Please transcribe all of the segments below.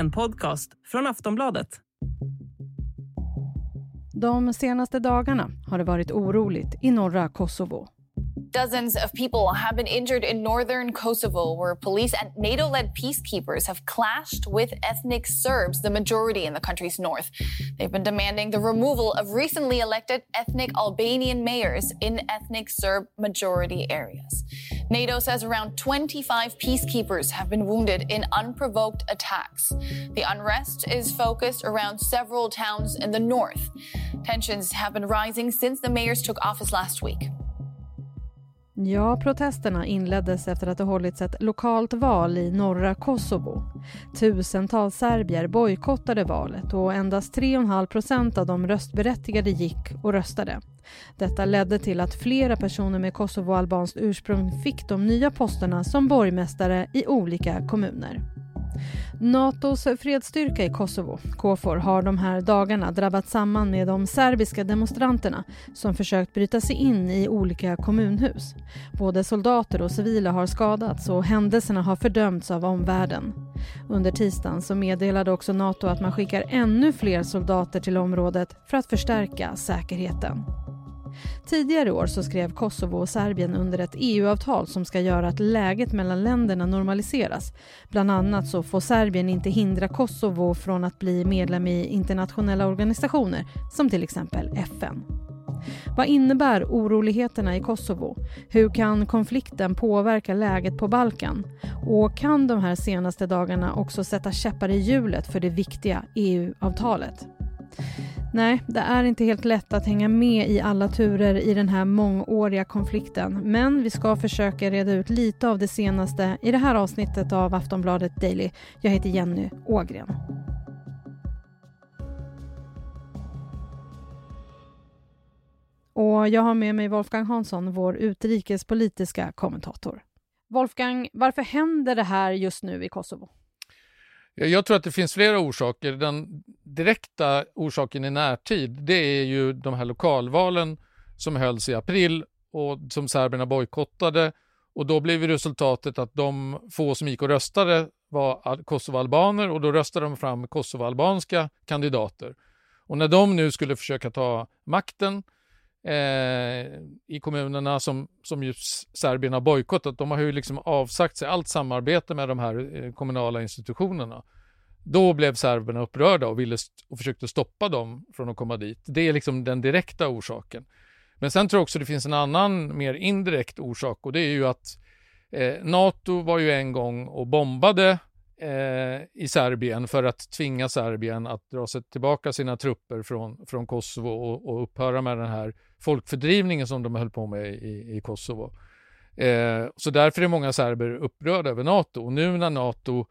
en podcast från Aftonbladet. De senaste dagarna har det varit oroligt i norra Kosovo. Dozens of people have been injured in northern Kosovo, where police and NATO led peacekeepers have clashed with ethnic Serbs, the majority in the country's north. They've been demanding the removal of recently elected ethnic Albanian mayors in ethnic Serb majority areas. NATO says around 25 peacekeepers have been wounded in unprovoked attacks. The unrest is focused around several towns in the north. Tensions have been rising since the mayors took office last week. Ja, protesterna inleddes efter att det hållits ett lokalt val i norra Kosovo. Tusentals serbier bojkottade valet och endast 3,5 procent av de röstberättigade gick och röstade. Detta ledde till att flera personer med kosovoalbanskt ursprung fick de nya posterna som borgmästare i olika kommuner. Natos fredsstyrka i Kosovo, KFOR, har de här dagarna drabbat samman med de serbiska demonstranterna som försökt bryta sig in i olika kommunhus. Både soldater och civila har skadats och händelserna har fördömts av omvärlden. Under tisdagen så meddelade också Nato att man skickar ännu fler soldater till området för att förstärka säkerheten. Tidigare i år så skrev Kosovo och Serbien under ett EU-avtal som ska göra att läget mellan länderna normaliseras. Bland annat så får Serbien inte hindra Kosovo från att bli medlem i internationella organisationer som till exempel FN. Vad innebär oroligheterna i Kosovo? Hur kan konflikten påverka läget på Balkan? Och kan de här senaste dagarna också sätta käppar i hjulet för det viktiga EU-avtalet? Nej, det är inte helt lätt att hänga med i alla turer i den här mångåriga konflikten. Men vi ska försöka reda ut lite av det senaste i det här avsnittet av Aftonbladet Daily. Jag heter Jenny Ågren. Och jag har med mig Wolfgang Hansson, vår utrikespolitiska kommentator. Wolfgang, varför händer det här just nu i Kosovo? Jag tror att det finns flera orsaker. Den direkta orsaken i närtid, det är ju de här lokalvalen som hölls i april och som serberna bojkottade. Och då blev resultatet att de få som gick och röstade var kosovoalbaner och då röstade de fram kosovoalbanska kandidater. Och när de nu skulle försöka ta makten eh, i kommunerna som, som just Serbien har bojkottat. De har ju liksom avsagt sig allt samarbete med de här eh, kommunala institutionerna. Då blev serberna upprörda och, ville och försökte stoppa dem från att komma dit. Det är liksom den direkta orsaken. Men sen tror jag också det finns en annan mer indirekt orsak och det är ju att eh, NATO var ju en gång och bombade eh, i Serbien för att tvinga Serbien att dra sig tillbaka sina trupper från, från Kosovo och, och upphöra med den här folkfördrivningen som de höll på med i, i Kosovo. Eh, så därför är många serber upprörda över NATO. Och nu när NATO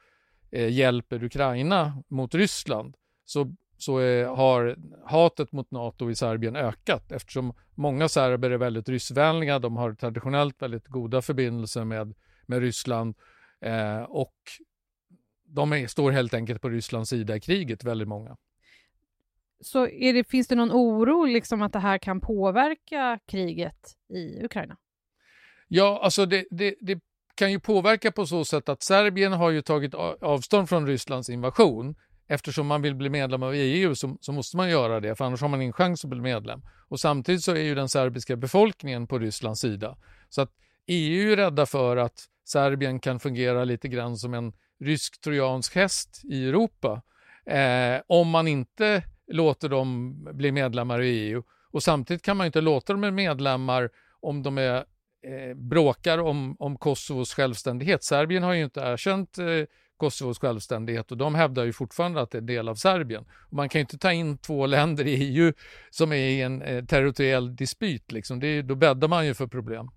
eh, hjälper Ukraina mot Ryssland så, så är, har hatet mot NATO i Serbien ökat eftersom många serber är väldigt ryssvänliga. De har traditionellt väldigt goda förbindelser med, med Ryssland eh, och de är, står helt enkelt på Rysslands sida i kriget, väldigt många. Så det, finns det någon oro liksom att det här kan påverka kriget i Ukraina? Ja, alltså det, det, det, kan ju påverka på så sätt att Serbien har ju tagit avstånd från Rysslands invasion. Eftersom man vill bli medlem av EU så, så, måste man göra det, för annars har man ingen chans att bli medlem. Och samtidigt så är ju den serbiska befolkningen på Rysslands sida. Så att EU är rädda för att Serbien kan fungera lite grann som en rysk-trojansk häst i Europa. Eh, om man inte låter dem bli medlemmar i EU. Och samtidigt kan man inte låta dem bli medlemmar om de är, eh, bråkar om, om Kosovos självständighet. Serbien har ju inte erkänt eh, Kosovos självständighet och de hävdar ju fortfarande att det är en del av Serbien. Man kan ju inte ta in två länder i EU som är i en eh, territoriell dispyt. Liksom. Det, då bäddar man ju för problem.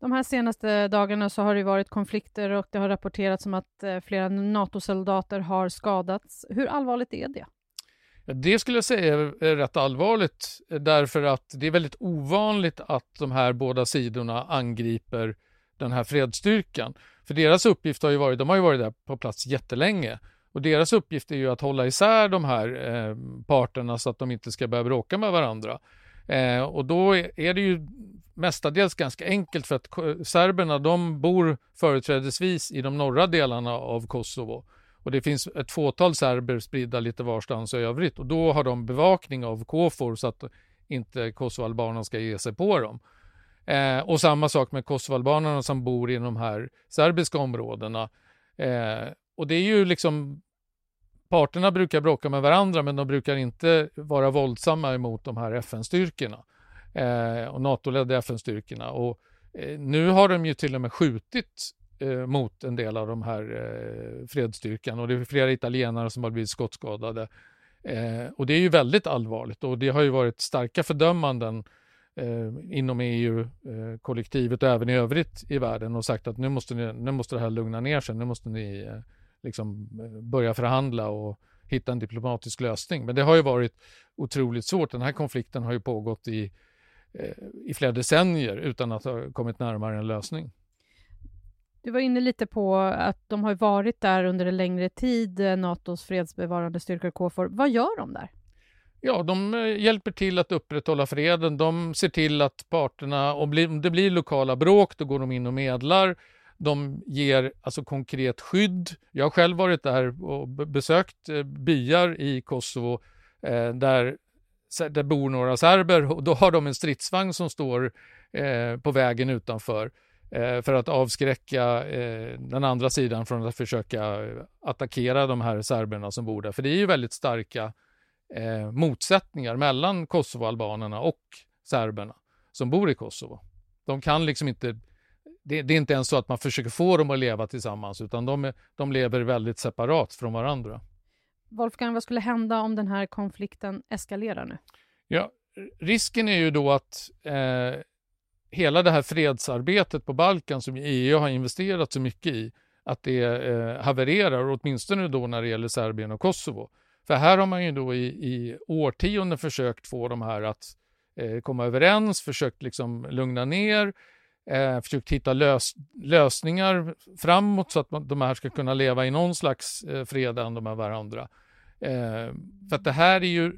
De här senaste dagarna så har det varit konflikter och det har rapporterats om att eh, flera NATO-soldater har skadats. Hur allvarligt är det? Det skulle jag säga är rätt allvarligt därför att det är väldigt ovanligt att de här båda sidorna angriper den här fredsstyrkan. För deras uppgift har ju varit, de har ju varit där på plats jättelänge och deras uppgift är ju att hålla isär de här eh, parterna så att de inte ska börja bråka med varandra. Eh, och då är det ju mestadels ganska enkelt för att serberna de bor företrädesvis i de norra delarna av Kosovo och det finns ett fåtal serber spridda lite varstans i övrigt och då har de bevakning av KFOR så att inte kosovoalbanerna ska ge sig på dem. Eh, och samma sak med kosovoalbanerna som bor i de här serbiska områdena. Eh, och det är ju liksom parterna brukar bråka med varandra men de brukar inte vara våldsamma emot de här FN-styrkorna eh, och NATO-ledda FN-styrkorna. Och eh, nu har de ju till och med skjutit eh, mot en del av de här eh, fredsstyrkan och det är flera italienare som har blivit skottskadade. Eh, och det är ju väldigt allvarligt och det har ju varit starka fördömanden eh, inom EU-kollektivet eh, och även i övrigt i världen och sagt att nu måste, ni, nu måste det här lugna ner sig, nu måste ni eh, liksom eh, börja förhandla och hitta en diplomatisk lösning. Men det har ju varit otroligt svårt. Den här konflikten har ju pågått i, eh, i flera decennier utan att ha kommit närmare en lösning. Du var inne lite på att de har varit där under en längre tid, eh, Natos fredsbevarande styrkor KFOR. Vad gör de där? Ja, de eh, hjälper till att upprätthålla freden. De ser till att parterna, om det blir lokala bråk, då går de in och medlar. De ger alltså konkret skydd. Jag har själv varit där och besökt eh, byar i Kosovo eh, där, där bor några serber och då har de en stridsvagn som står på vägen utanför för att avskräcka den andra sidan från att försöka attackera de här serberna som bor där. För det är ju väldigt starka eh, motsättningar mellan kosovoalbanerna och serberna som bor i Kosovo. De kan liksom inte det, det, är inte ens så att man försöker få dem att leva tillsammans utan de, de lever väldigt separat från varandra. Wolfgang, vad skulle hända om den här konflikten eskalerar nu? Ja, risken är ju då att eh, hela det här fredsarbetet på Balkan som EU har investerat så mycket i, att det eh, havererar, åtminstone då när det gäller Serbien och Kosovo. För här har man ju då i, i årtionden försökt få de här att eh, komma överens, försökt liksom lugna ner, eh, försökt hitta lös lösningar framåt så att man, de här ska kunna leva i någon slags eh, fred ändå med varandra. Eh, för att det här är ju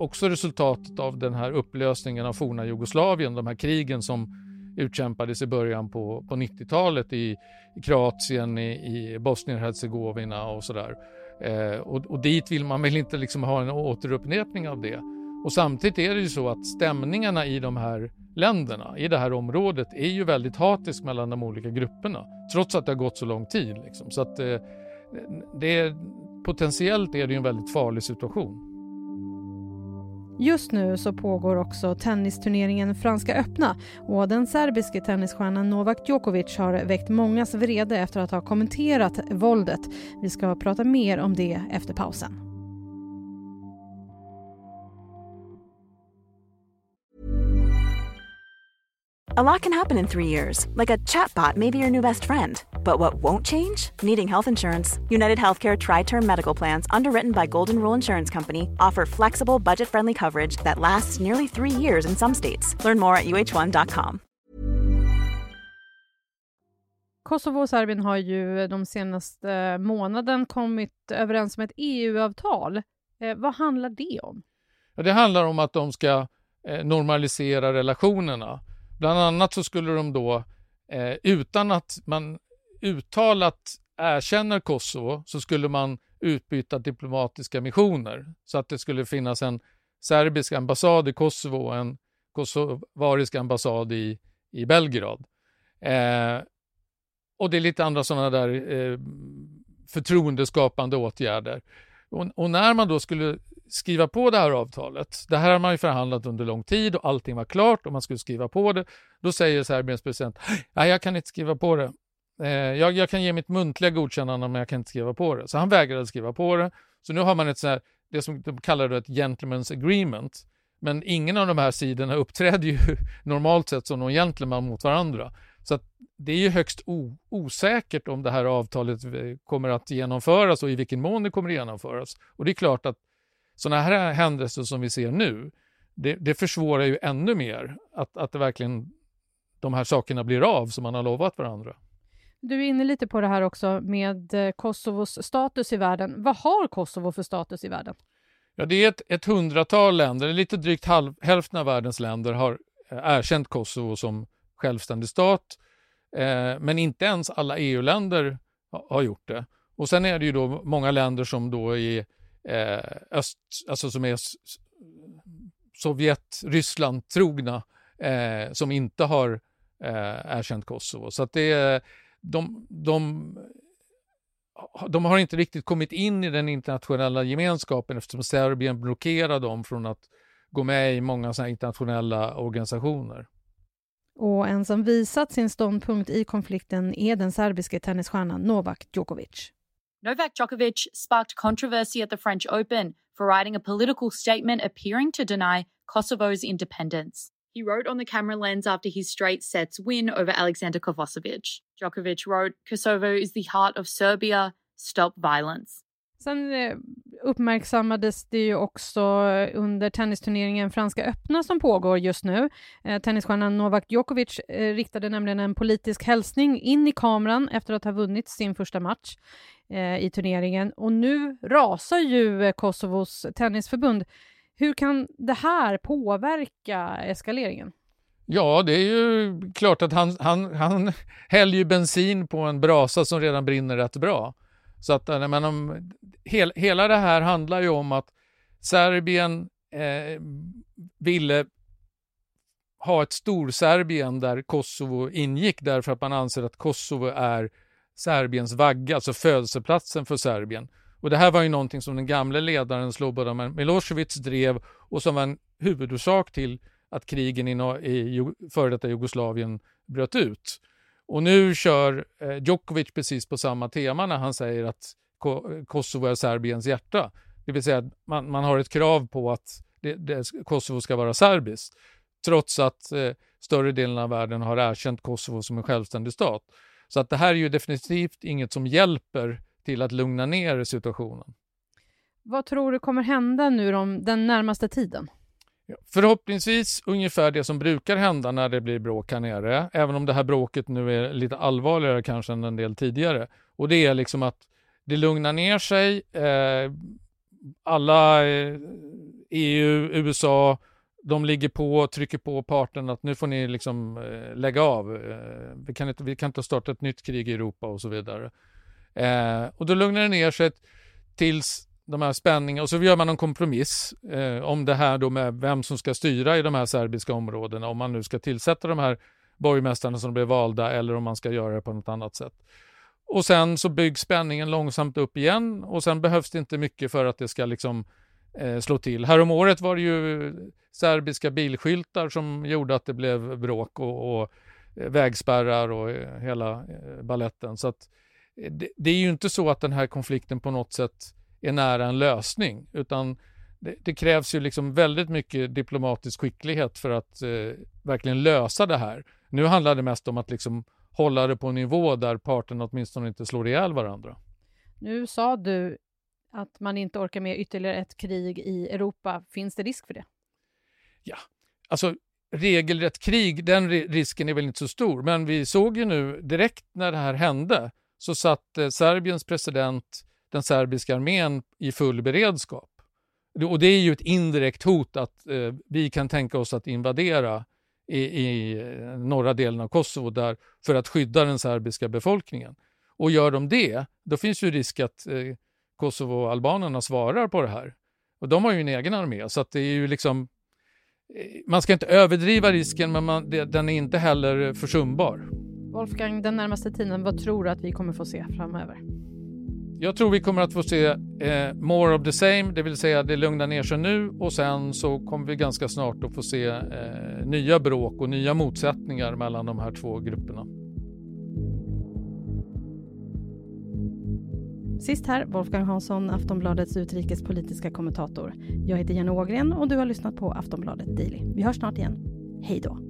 också resultatet av den här upplösningen av forna Jugoslavien, de här krigen som utkämpades i början på, på 90-talet i, i Kroatien, i, i Bosnien-Hercegovina och sådär. Eh, och, och, dit vill man väl inte liksom ha en återupprepning av det. Och samtidigt är det ju så att stämningarna i de här länderna, i det här området, är ju väldigt hatisk mellan de olika grupperna. Trots att det har gått så lång tid. Liksom. Så att eh, det, potentiellt är det ju en väldigt farlig situation. Just nu så pågår också tennisturneringen Franska öppna och den serbiske tennisstjärnan Novak Djokovic har väckt mångas vrede efter att ha kommenterat våldet. Vi ska prata mer om det efter pausen. A lot can happen in three years, like a chatbot may be your new best friend. But what won't change? Needing health insurance. United Healthcare Tri Term Medical Plans, underwritten by Golden Rule Insurance Company, offer flexible, budget friendly coverage that lasts nearly three years in some states. Learn more at uh1.com. Kosovo och Serbien har ju de senaste månaden kommit överens om ett EU-avtal. Eh, vad handlar det om? Ja, det handlar om att de ska eh, normalisera relationerna. Bland annat så skulle de då, eh, utan att man uttalat erkänner Kosovo, så skulle man utbyta diplomatiska missioner. Så att det skulle finnas en serbisk ambassad i Kosovo och en kosovarisk ambassad i, i Belgrad. Eh, och det är lite andra sådana där eh, förtroendeskapande åtgärder. Och, och, när man då skulle skriva på det här avtalet. Det här har man ju förhandlat under lång tid och allting var klart och man skulle skriva på det. Då säger Serbiens president, nej jag kan inte skriva på det. Eh, jag, jag, kan ge mitt muntliga godkännande men jag kan inte skriva på det. Så han vägrade skriva på det. Så nu har man ett så här, det som de kallar ett gentleman's agreement. Men ingen av de här sidorna uppträder ju normalt sett som någon gentleman mot varandra. Så att det är ju högst osäkert om det här avtalet eh, kommer att genomföras och i vilken mån det kommer att genomföras. Och det är klart att sådana här händelser som vi ser nu, det, det försvårar ju ännu mer att, att det verkligen de här sakerna blir av som man har lovat varandra. Du är inne lite på det här också med eh, Kosovos status i världen. Vad har Kosovo för status i världen? Ja, det är ett, ett hundratal länder, lite drygt halv, hälften av världens länder har eh, erkänt Kosovo som självständig stat. Eh, men inte ens alla EU-länder har gjort det. Och sen är det ju då många länder som då är eh, öst, alltså som är Sovjet, Ryssland trogna eh, som inte har eh, erkänt Kosovo. Så att det är, de, de, de har inte riktigt kommit in i den internationella gemenskapen eftersom Serbien blockerar dem från att gå med i många såna internationella organisationer. Och en som visat sin ståndpunkt i konflikten är den serbiske tennisstjärnan Novak Djokovic. Novak Djokovic sparked controversy at the French Open for writing a political statement appearing to deny Kosovo's independence. He wrote on the camera lens after his straight sets win over Alexander Kovacevic. Djokovic wrote, Kosovo is the heart of Serbia. Stop violence. Sen eh, uppmärksammades det ju också under tennisturneringen Franska öppna som pågår just nu. Eh, tennisstjärnan Novak Djokovic eh, riktade nämligen en politisk hälsning in i kameran efter att ha vunnit sin första match eh, i turneringen. Och nu rasar ju eh, Kosovos tennisförbund. Hur kan det här påverka eskaleringen? Ja, det är ju klart att han, han, han häller ju bensin på en brasa som redan brinner rätt bra. Så att eh, men om, hel, hela det här handlar ju om att Serbien eh, ville ha ett Storserbien där Kosovo ingick därför att man anser att Kosovo är Serbiens vagga, alltså födelseplatsen för Serbien. Och det här var ju någonting som den gamle ledaren Slobodan Milosevic drev och som var en huvudorsak till att krigen i, i före detta Jugoslavien bröt ut. Och nu kör eh, Djokovic precis på samma tema när han säger att Kosovo är Serbiens hjärta. Det vill säga att man, man har ett krav på att det, det, Kosovo ska vara serbiskt. Trots att eh, större delen av världen har erkänt Kosovo som en självständig stat. Så att det här är ju definitivt inget som hjälper till att lugna ner situationen. Vad tror du kommer hända nu om den närmaste tiden? Förhoppningsvis ungefär det som brukar hända när det blir bråk här nere, även om det här bråket nu är lite allvarligare kanske än en del tidigare. Och det är liksom att det lugnar ner sig. Eh, alla eh, EU, USA, de ligger på och trycker på parten att nu får ni liksom eh, lägga av. Eh, vi, kan inte, vi kan inte starta ett nytt krig i Europa och så vidare. Eh, och då lugnar det ner sig tills de här spänningarna och så gör man en kompromiss eh, om det här då med vem som ska styra i de här serbiska områdena, om man nu ska tillsätta de här borgmästarna som blir valda eller om man ska göra det på något annat sätt. Och sen så byggs spänningen långsamt upp igen och sen behövs det inte mycket för att det ska liksom eh, slå till. Häromåret var det ju serbiska bilskyltar som gjorde att det blev bråk och, och eh, vägspärrar och eh, hela eh, balletten. Så att, eh, det, det, är ju inte så att den här konflikten på något sätt är nära en lösning, utan det, det krävs ju liksom väldigt mycket diplomatisk skicklighet för att eh, verkligen lösa det här. Nu handlar det mest om att liksom hålla det på en nivå där parterna åtminstone inte slår ihjäl varandra. Nu sa du att man inte orkar med ytterligare ett krig i Europa. Finns det risk för det? Ja, alltså regelrätt krig, den risken är väl inte så stor, men vi såg ju nu direkt när det här hände så satt eh, Serbiens president den serbiska armén i full beredskap. Och det är ju ett indirekt hot att eh, vi kan tänka oss att invadera i, i, eh, norra delen av Kosovo där, för att skydda den serbiska befolkningen. Och gör de det, då finns ju risk att eh, Kosovo-albanerna svarar på det här. Och de har ju en egen armé, så att det är ju liksom... Eh, man ska inte överdriva risken, men man, det, den är inte heller försumbar. Wolfgang, den närmaste tiden, vad tror du att vi kommer få se framöver? Jag tror vi kommer att få se eh, more of the same, det vill säga det lugnar ner sig nu och sen så kommer vi ganska snart att få se eh, nya bråk och nya motsättningar mellan de här två grupperna. Sist här, Wolfgang Hansson, Aftonbladets utrikespolitiska kommentator. Jag heter Jenny Ågren och du har lyssnat på Aftonbladet Daily. Vi hörs snart igen. Hej då!